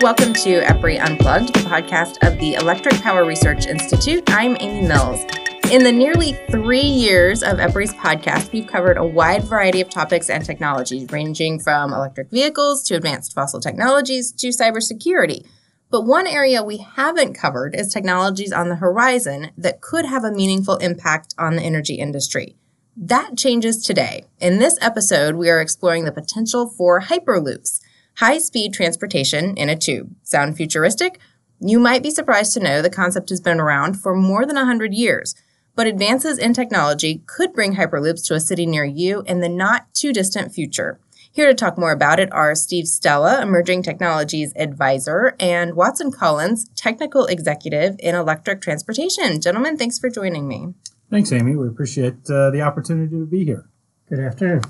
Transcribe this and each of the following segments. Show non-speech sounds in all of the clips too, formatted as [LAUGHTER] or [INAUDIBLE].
Welcome to EPRI Unplugged, the podcast of the Electric Power Research Institute. I'm Amy Mills. In the nearly three years of EPRI's podcast, we've covered a wide variety of topics and technologies, ranging from electric vehicles to advanced fossil technologies to cybersecurity. But one area we haven't covered is technologies on the horizon that could have a meaningful impact on the energy industry. That changes today. In this episode, we are exploring the potential for hyperloops high speed transportation in a tube. Sound futuristic? You might be surprised to know the concept has been around for more than 100 years, but advances in technology could bring hyperloops to a city near you in the not too distant future. Here to talk more about it are Steve Stella, Emerging Technologies Advisor, and Watson Collins, Technical Executive in Electric Transportation. Gentlemen, thanks for joining me. Thanks, Amy. We appreciate uh, the opportunity to be here. Good afternoon.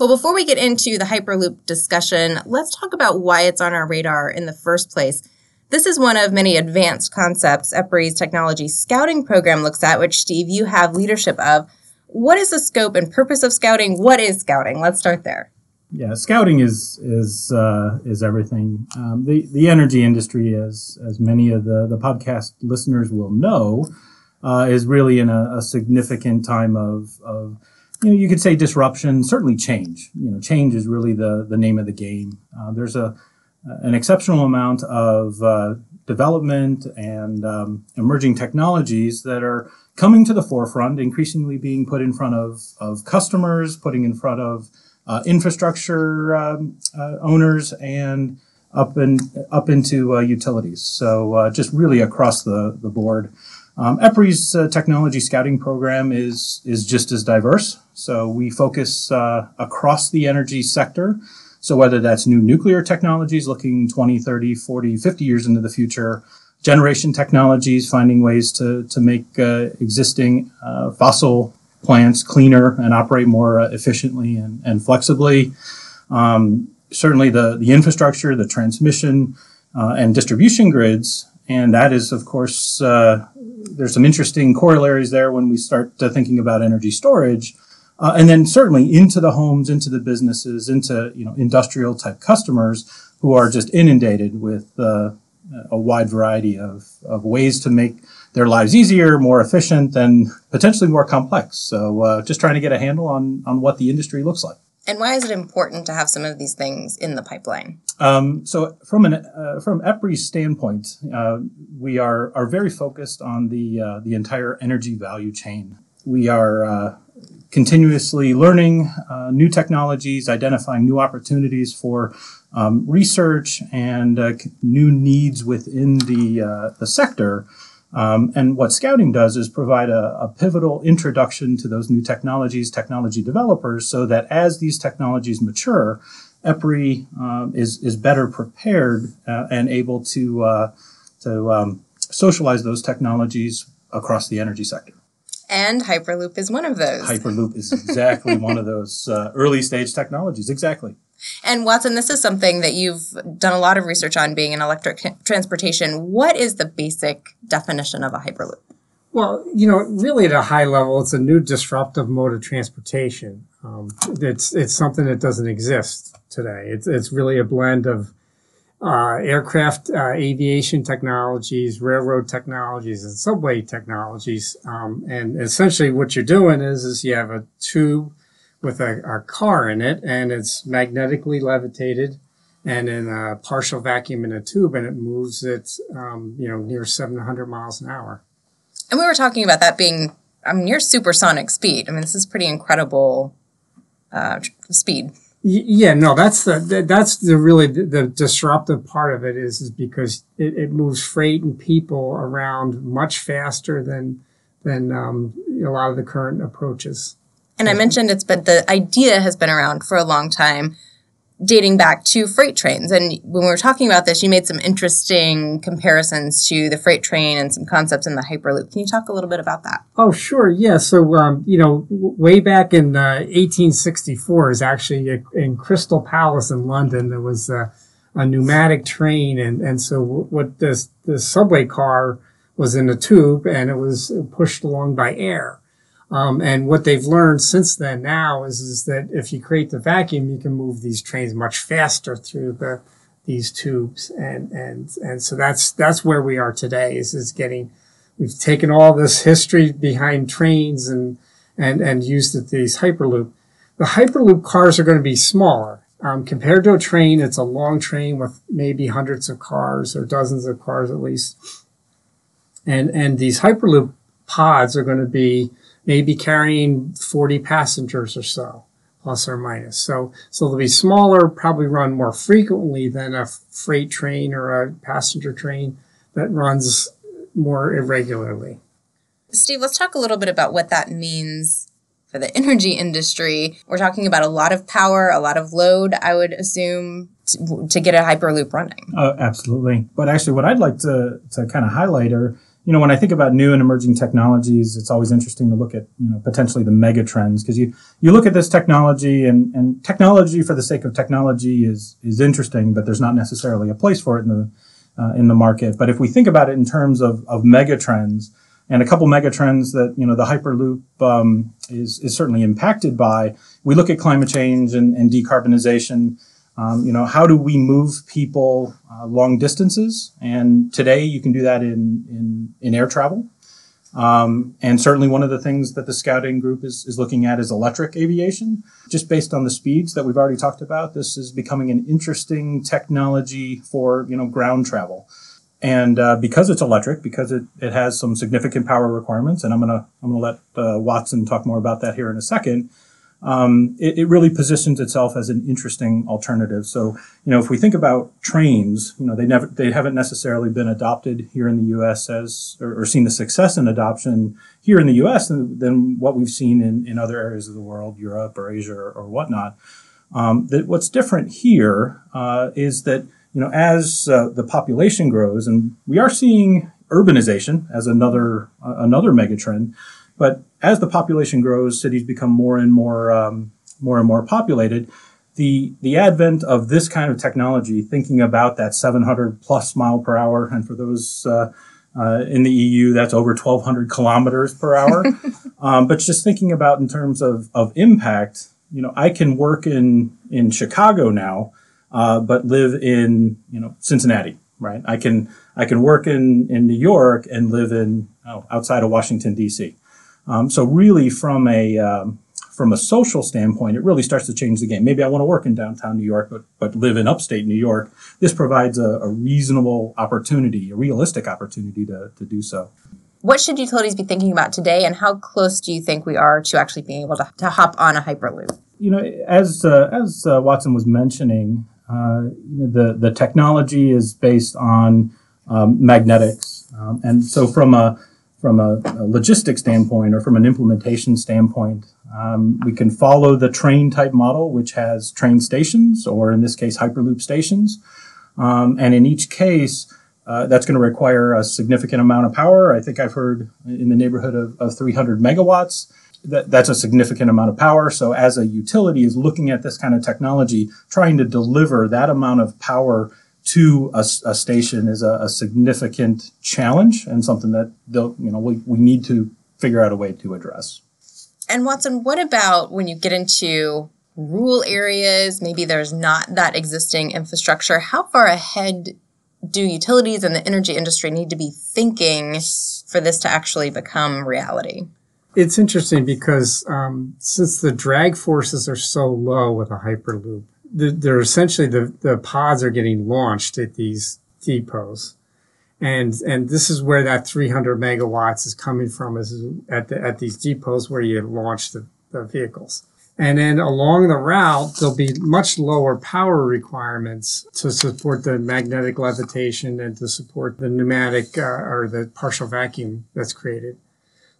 Well, before we get into the Hyperloop discussion, let's talk about why it's on our radar in the first place. This is one of many advanced concepts EPRI's technology scouting program looks at, which, Steve, you have leadership of. What is the scope and purpose of scouting? What is scouting? Let's start there. Yeah, scouting is is uh, is everything. Um, the the energy industry, as as many of the the podcast listeners will know, uh, is really in a, a significant time of of you know, you could say disruption, certainly change. You know, change is really the the name of the game. Uh, there's a an exceptional amount of uh, development and um, emerging technologies that are coming to the forefront, increasingly being put in front of of customers, putting in front of uh, infrastructure um, uh, owners, and up and up into uh, utilities. So uh, just really across the the board. Um, EPRI's uh, technology scouting program is is just as diverse. So we focus uh, across the energy sector. So whether that's new nuclear technologies looking 20, 30, 40, 50 years into the future, generation technologies, finding ways to, to make uh, existing uh, fossil plants cleaner and operate more uh, efficiently and, and flexibly. Um, certainly the, the infrastructure, the transmission, uh, and distribution grids and that is, of course, there's some interesting corollaries there when we start thinking about energy storage. Uh, and then certainly into the homes, into the businesses, into you know industrial type customers who are just inundated with uh, a wide variety of, of ways to make their lives easier, more efficient, and potentially more complex. So uh, just trying to get a handle on on what the industry looks like. And why is it important to have some of these things in the pipeline? Um, so, from an uh, from EPRI's standpoint, uh, we are are very focused on the uh, the entire energy value chain. We are uh, continuously learning uh, new technologies, identifying new opportunities for um, research and uh, new needs within the the sector um, and what scouting does is provide a, a, pivotal introduction to those new technologies, technology developers, so that as these technologies mature, EPRI um, is, is better prepared uh, and able to, uh, to um, socialize those technologies across the energy sector. And Hyperloop is one of those. Hyperloop is exactly [LAUGHS] one of those uh, early stage technologies, exactly. And Watson, this is something that you've done a lot of research on being in electric transportation. What is the basic definition of a hyperloop? Well, you know, really at a high level, it's a new disruptive mode of transportation. Um, it's it's something that doesn't exist today. It's it's really a blend of uh, aircraft uh, aviation technologies, railroad technologies, and subway technologies. Um, and essentially, what you're doing is is you have a tube with a, a car in it, and it's magnetically levitated and in a partial vacuum in a tube, and it moves it, um, you know, near 700 miles an hour. And we were talking about that being I mean, near supersonic speed. I mean, this is pretty incredible uh, speed. Yeah, no, that's the that's the really the, the disruptive part of it is is because it, it, moves freight and people around much faster than than um, a lot of the current approaches. And I mentioned it's, but the idea has been around for a long time, dating back to freight trains. And when we were talking about this, you made some interesting comparisons to the freight train and some concepts in the Hyperloop. Can you talk a little bit about that? Oh, sure. Yeah. So, um, you know, w- way back in uh, 1864 is actually a, in Crystal Palace in London, there was a, a pneumatic train. And, and so what this, the subway car was in a tube and it was pushed along by air. Um, and what they've learned since then now is, is that if you create the vacuum, you can move these trains much faster through the, these tubes, and and and so that's that's where we are today. Is is getting we've taken all this history behind trains and and and used it these hyperloop. The hyperloop cars are going to be smaller um, compared to a train. It's a long train with maybe hundreds of cars or dozens of cars at least, and and these hyperloop pods are going to be maybe carrying 40 passengers or so plus or minus. So, so they'll be smaller, probably run more frequently than a freight train or a passenger train that runs more irregularly. Steve, let's talk a little bit about what that means for the energy industry. We're talking about a lot of power, a lot of load, I would assume, to, to get a Hyperloop running. Uh, absolutely. But actually, what I'd like to, to kind of highlight are you know, when I think about new and emerging technologies, it's always interesting to look at, you know, potentially the mega trends because you, you look at this technology and, and technology for the sake of technology is, is interesting, but there's not necessarily a place for it in the, uh, in the market. But if we think about it in terms of, of mega trends and a couple mega trends that, you know, the Hyperloop, um, is, is certainly impacted by, we look at climate change and, and decarbonization. Um, you know, how do we move people uh, long distances? And today you can do that in, in, in air travel. Um, and certainly one of the things that the scouting group is, is looking at is electric aviation. Just based on the speeds that we've already talked about, this is becoming an interesting technology for, you know, ground travel. And uh, because it's electric, because it, it has some significant power requirements, and I'm gonna I'm gonna let uh, Watson talk more about that here in a second um, it, it, really positions itself as an interesting alternative. So, you know, if we think about trains, you know, they never, they haven't necessarily been adopted here in the U.S. as, or, or seen the success in adoption here in the U.S. than, than, what we've seen in, in other areas of the world, Europe or Asia or, or whatnot. Um, that what's different here uh, is that, you know, as uh, the population grows, and we are seeing urbanization as another uh, another megatrend. But as the population grows, cities become more and more um, more and more populated. The the advent of this kind of technology, thinking about that 700 plus mile per hour, and for those uh, uh, in the EU, that's over 1,200 kilometers per hour. [LAUGHS] um, but just thinking about in terms of of impact, you know, I can work in in Chicago now, uh, but live in you know Cincinnati, right? I can I can work in in New York and live in oh, outside of Washington D.C. Um, so really, from a um, from a social standpoint, it really starts to change the game. Maybe I want to work in downtown New York, but but live in upstate New York. This provides a, a reasonable opportunity, a realistic opportunity to to do so. What should utilities be thinking about today, and how close do you think we are to actually being able to, to hop on a hyperloop? You know, as uh, as uh, Watson was mentioning, uh, the the technology is based on um, magnetics, um, and so from a from a, a logistics standpoint or from an implementation standpoint, um, we can follow the train type model, which has train stations, or in this case, Hyperloop stations. Um, and in each case, uh, that's going to require a significant amount of power. I think I've heard in the neighborhood of, of 300 megawatts. That, that's a significant amount of power. So, as a utility is looking at this kind of technology, trying to deliver that amount of power to a, a station is a, a, significant challenge and something that they'll, you know we, we need to figure out a way to address. And Watson, what about when you get into rural areas? Maybe there's not that existing infrastructure. How far ahead do utilities and the energy industry need to be thinking for this to actually become reality? It's interesting because um, since the drag forces are so low with a hyperloop, they're essentially the, the pods are getting launched at these depots. And, and this is where that 300 megawatts is coming from is at the, at these depots where you launch the, the vehicles. And then along the route, there'll be much lower power requirements to support the magnetic levitation and to support the pneumatic uh, or the partial vacuum that's created.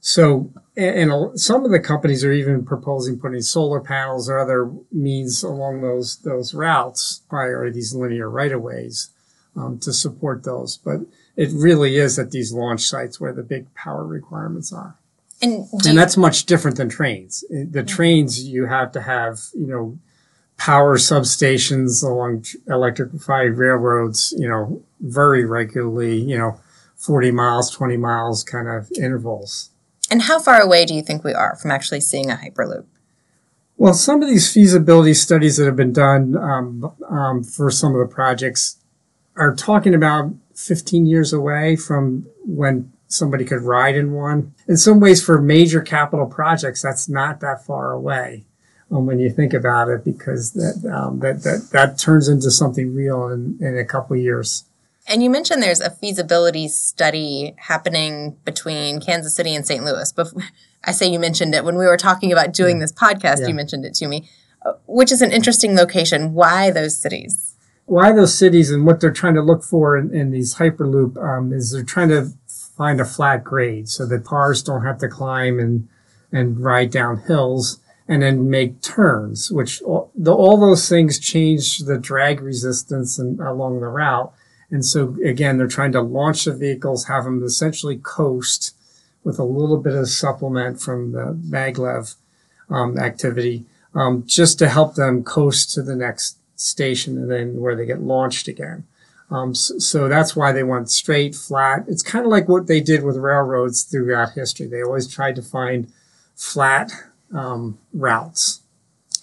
So, and, and, some of the companies are even proposing putting solar panels or other means along those those routes prior to these linear right of ways um, to support those. But it really is at these launch sites where the big power requirements are. And, and that's much different than trains. The trains you have to have, you know, power substations along electrified railroads, you know, very regularly, you know, 40 miles, 20 miles kind of intervals. And how far away do you think we are from actually seeing a Hyperloop? Well, some of these feasibility studies that have been done um, um, for some of the projects are talking about 15 years away from when somebody could ride in one. In some ways, for major capital projects, that's not that far away um, when you think about it, because that, um, that, that, that turns into something real in, in a couple years. And you mentioned there's a feasibility study happening between Kansas City and St. Louis. But [LAUGHS] I say you mentioned it when we were talking about doing this podcast, Yeah. you mentioned it to me, uh, which is an interesting location. Why those cities? why those cities and what they're trying to look for in, in these hyperloop um, is they're trying to find a flat grade so that cars don't have to climb and and ride down hills and then make turns which all, the, all those things change the drag resistance and, along the route and so again they're trying to launch the vehicles have them essentially coast with a little bit of supplement from the maglev um, activity um, just to help them coast to the next station and then where they get launched again. Um, so, so that's why they went straight, flat. It's kind of like what they did with railroads throughout history. They always tried to find flat um, routes.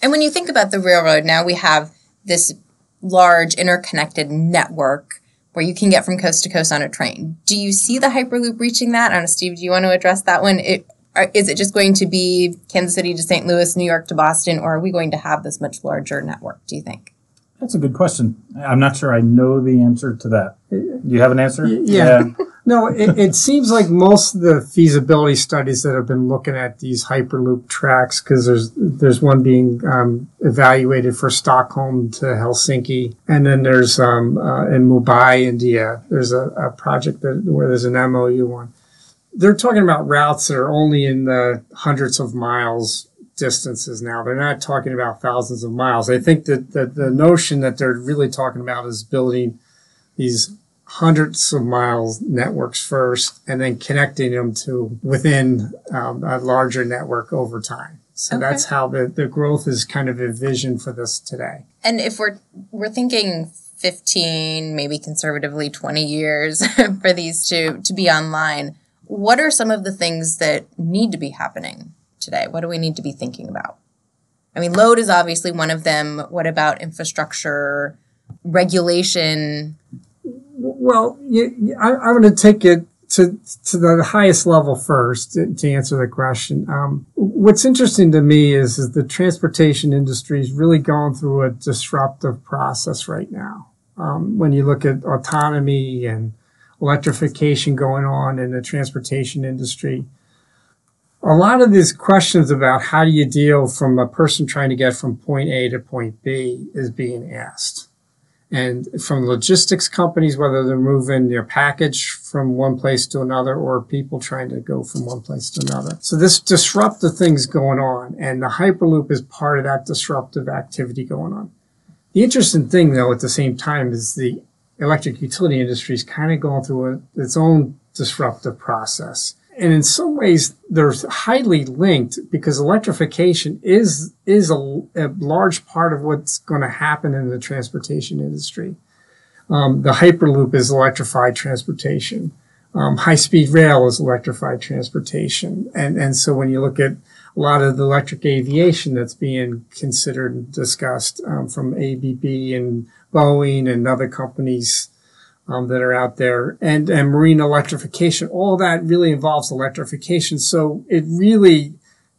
And when you think about the railroad, now we have this large interconnected network where you can get from coast to coast on a train. Do you see the Hyperloop reaching that? I don't know, Steve, do you want to address that one? It, are, is it just going to be Kansas City to St. Louis, New York to Boston, or are we going to have this much larger network, do you think? That's a good question. I'm not sure I know the answer to that. Do you have an answer? yeah. [LAUGHS] No, it, it seems like most of the feasibility studies that have been looking at these hyperloop tracks, because there's there's one being um, evaluated for Stockholm to Helsinki, and then there's um, uh, in Mumbai, India. There's a, a project that where there's an MOU on. They're talking about routes that are only in the hundreds of miles distances now. They're not talking about thousands of miles. I think that, that the notion that they're really talking about is building these hundreds of miles networks first and then connecting them to within um, a larger network over time. So Okay. that's how the, the growth is kind of envisioned for this today. And if we're we're thinking 15, maybe conservatively 20 years [LAUGHS] for these to to be online, what are some of the things that need to be happening today? What do we need to be thinking about? I mean, load is obviously one of them. What about infrastructure, regulation? Well, you, I, I'm going to take it to to the highest level first to, to answer the question. Um, what's interesting to me is, is the transportation industry is really going through a disruptive process right now. Um, when you look at autonomy and electrification going on in the transportation industry, a lot of these questions about how do you deal from a person trying to get from point A to point B is being asked and from logistics companies, whether they're moving their package from one place to another or people trying to go from one place to another. So this disruptive thing's going on and the Hyperloop is part of that disruptive activity going on. The interesting thing though at the same time is the electric utility industry is kind of going through a, its own disruptive process. And in some ways, they're highly linked because electrification is is a, a large part of what's going to happen in the transportation industry. Um, the Hyperloop is electrified transportation. Um, high speed rail is electrified transportation. And, and so when you look at a lot of the electric aviation that's being considered and discussed um, from ABB and Boeing and other companies um, that are out there and, and marine electrification, all that really involves electrification. So it really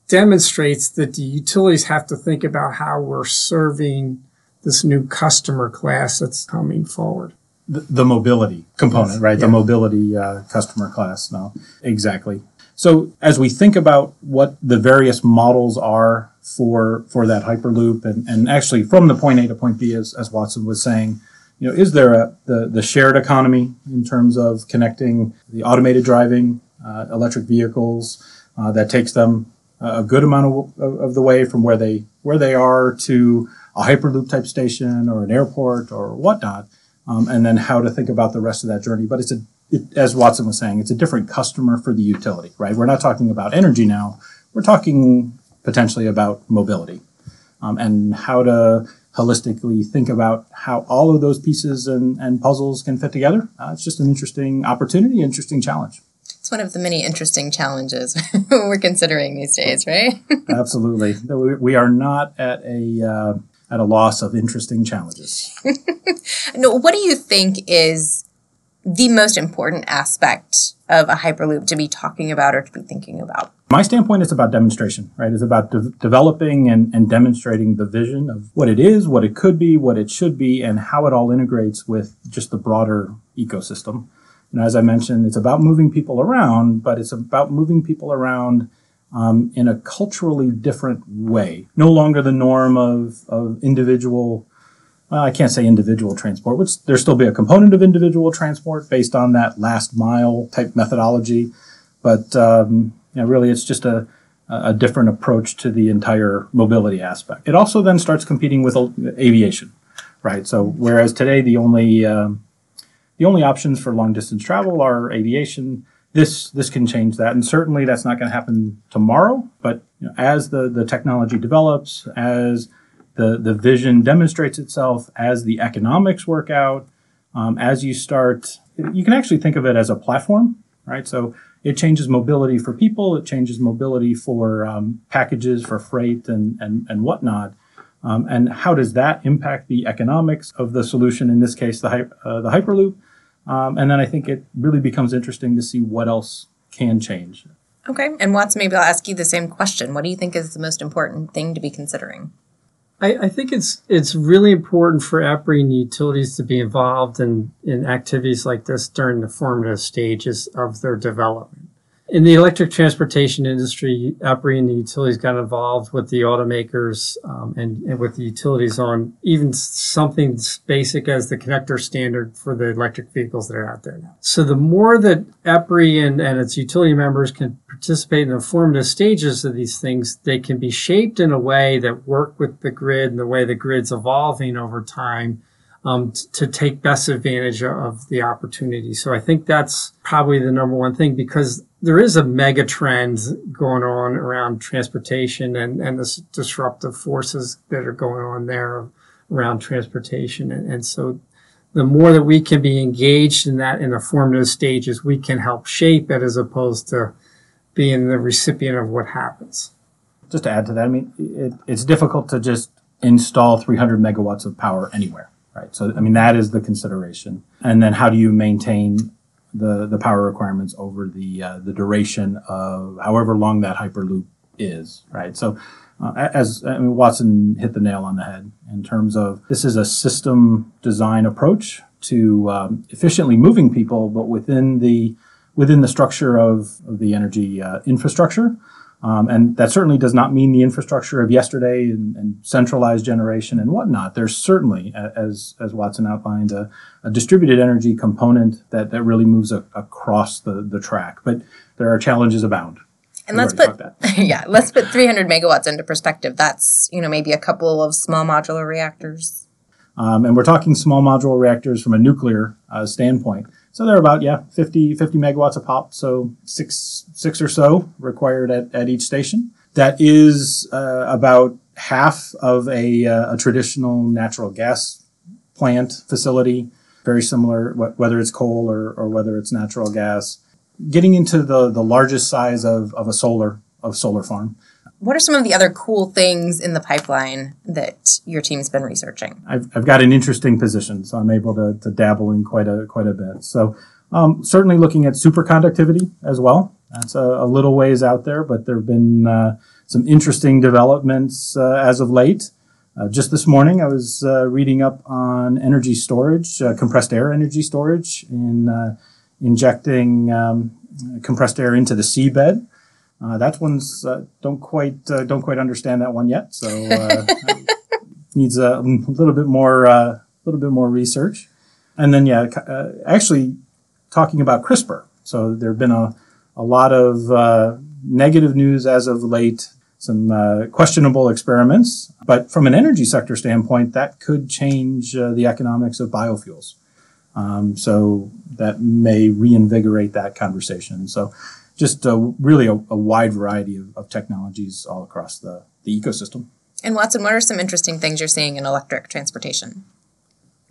demonstrates that the utilities have to think about how we're serving this new customer class that's coming forward. the, the mobility component, Yes. right? The mobility uh, customer class. No, exactly. So as we think about what the various models are for for that hyperloop, and, and actually from the point A to point B, as, as Watson was saying, you know, is there a the, the shared economy in terms of connecting the automated driving, uh, electric vehicles uh, that takes them a good amount of, of, the way from where they where they are to a hyperloop type station or an airport or whatnot um, and then how to think about the rest of that journey. But it's a, it, as Watson was saying, it's a different customer for the utility, right? We're not talking about energy now. We're talking potentially about mobility um, and how to holistically think about how all of those pieces and, and puzzles can fit together. Uh, it's just an interesting opportunity, interesting challenge. It's one of the many interesting challenges [LAUGHS] we're considering these days, right? [LAUGHS] Absolutely. We- are not at a, uh, at a loss of interesting challenges. [LAUGHS] no, what do you think is the most important aspect of a Hyperloop to be talking about or to be thinking about? My standpoint is about demonstration, right? It's about de- developing and, and demonstrating the vision of what it is, what it could be, what it should be, and how it all integrates with just the broader ecosystem. And as I mentioned, it's about moving people around, but it's about moving people around um, in a culturally different way. No longer the norm of, of individual, well, I can't say individual transport, which there still be a component of individual transport based on that last mile type methodology. But um, you know, really, it's just a, a different approach to the entire mobility aspect. It also then starts competing with aviation, right? So whereas today the only um, the only options for long distance travel are aviation. This this can change that, and certainly that's not going to happen tomorrow. But you know, as the the technology develops, as the the vision demonstrates itself, as the economics work out, um, as you start, you can actually think of it as a platform, right? So it changes mobility for people, it changes mobility for um, packages, for freight, and and and whatnot. Um, and how does that impact the economics of the solution? In this case, the uh, the Hyperloop. Um, and then I think it really becomes interesting to see what else can change. Okay. And Watts, maybe I'll ask you the same question. What do you think is the most important thing to be considering? I, I think it's it's really important for EPRI and utilities to be involved in, in activities like this during the formative stages of their development in the electric transportation industry, EPRI and the utilities got involved with the automakers um, and, and, with the utilities on even something as basic as the connector standard for the electric vehicles that are out there now. So the more that EPRI and, and its utility members can participate in the formative stages of these things, they can be shaped in a way that work with the grid and the way the grid's evolving over time um, t- to take best advantage of the opportunity. So I think that's probably the number one thing because there is a mega trend going on around transportation and, and the disruptive forces that are going on there around transportation. And, and so the more that we can be engaged in that in the formative stages, we can help shape it as opposed to being the recipient of what happens. Just to add to that, I mean, it, it's difficult to just install 300 megawatts of power anywhere right? So, I mean, that is the consideration. And then how do you maintain the, the power requirements over the, uh, the duration of however long that Hyperloop is, right? So, uh, as I mean, Watson hit the nail on the head in terms of this is a system design approach to um, efficiently moving people, but within the within the structure of, of the energy uh, infrastructure. Um, and that certainly does not mean the infrastructure of yesterday and, and centralized generation and whatnot. There's certainly, as, as Watson outlined, a, a distributed energy component that, that really moves a, across the, the track. But there are challenges abound. And let's put [LAUGHS] yeah, let's put 300 megawatts into perspective. That's you know maybe a couple of small modular reactors. Um, and we're talking small modular reactors from a nuclear uh, standpoint. So they're about yeah 50, 50 megawatts a pop. So six six or so required at, at each station. That is uh, about half of a, uh, a traditional natural gas plant facility. Very similar, whether it's coal or, or whether it's natural gas. Getting into the, the largest size of, of a solar of solar farm what are some of the other cool things in the pipeline that your team's been researching? I've, I've got an interesting position, so I'm able to, to dabble in quite a quite a bit. So um, certainly looking at superconductivity as well. That's a, a little ways out there, but there have been uh, some interesting developments uh, as of late. Uh, just this morning, I was uh, reading up on energy storage, uh, compressed air energy storage, in uh, injecting um, compressed air into the seabed. Uh, that one's uh, don't quite uh, don't quite understand that one yet, so uh, [LAUGHS] needs a little bit more a uh, little bit more research. And then yeah, uh, actually talking about CRISPR. So there have been a a lot of negative news as of late, some questionable experiments, but from an energy sector standpoint, that could change the economics of biofuels. Um, so that may reinvigorate that conversation. So just a, really a, a wide variety of, of, technologies all across the, the ecosystem. And Watson, what are some interesting things you're seeing in electric transportation?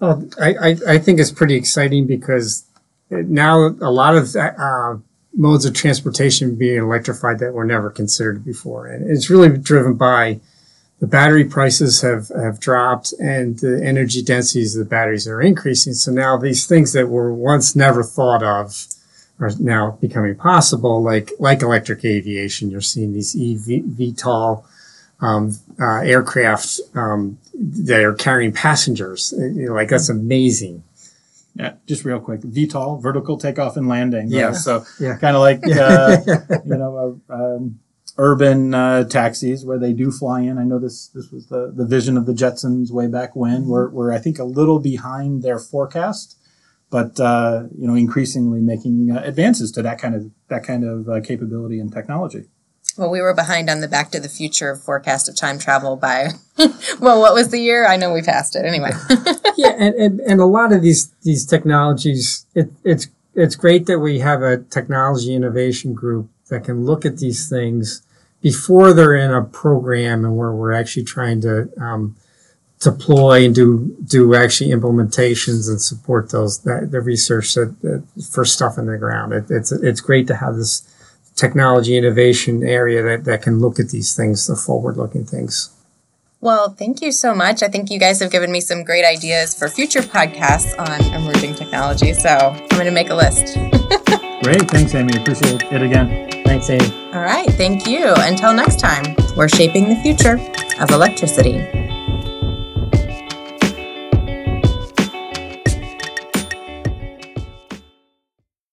Well, I, I, I think it's pretty exciting because now a lot of uh, modes of transportation being electrified that were never considered before. And it's really driven by the battery prices have, have dropped and the energy densities of the batteries are increasing. So now these things that were once never thought of are now becoming possible, like, like electric aviation. You're seeing these eVTOL um, uh, aircraft um, that are carrying passengers. You know, like that's amazing. Yeah, just real quick, VTOL, vertical takeoff and landing. Yeah. right? So Yeah. kind of like uh, [LAUGHS] you know, uh, um, urban uh, taxis where they do fly in. I know this this was the, the vision of the Jetsons way back when. We're, we're I think a little behind their forecast, but uh, you know, increasingly making uh, advances to that kind of that kind of uh, capability and technology. Well, we were behind on the Back to the Future forecast of time travel by, [LAUGHS] well, what was the year? I know we passed it anyway. [LAUGHS] yeah, and, and, and a lot of these these technologies, it, it's it's great that we have a technology innovation group that can look at these things before they're in a program and where we're actually trying to um, deploy and do do actually implementations and support those that the research that, that for stuff in the ground. It, it's it's great to have this technology innovation area that, that can look at these things, the forward looking things. Well, thank you so much. I think you guys have given me some great ideas for future podcasts on emerging technology. So I'm going to make a list. [LAUGHS] Great, thanks, Amy. Appreciate it again. Thanks, Amy. All right. Thank you. Until next time, we're shaping the future of electricity.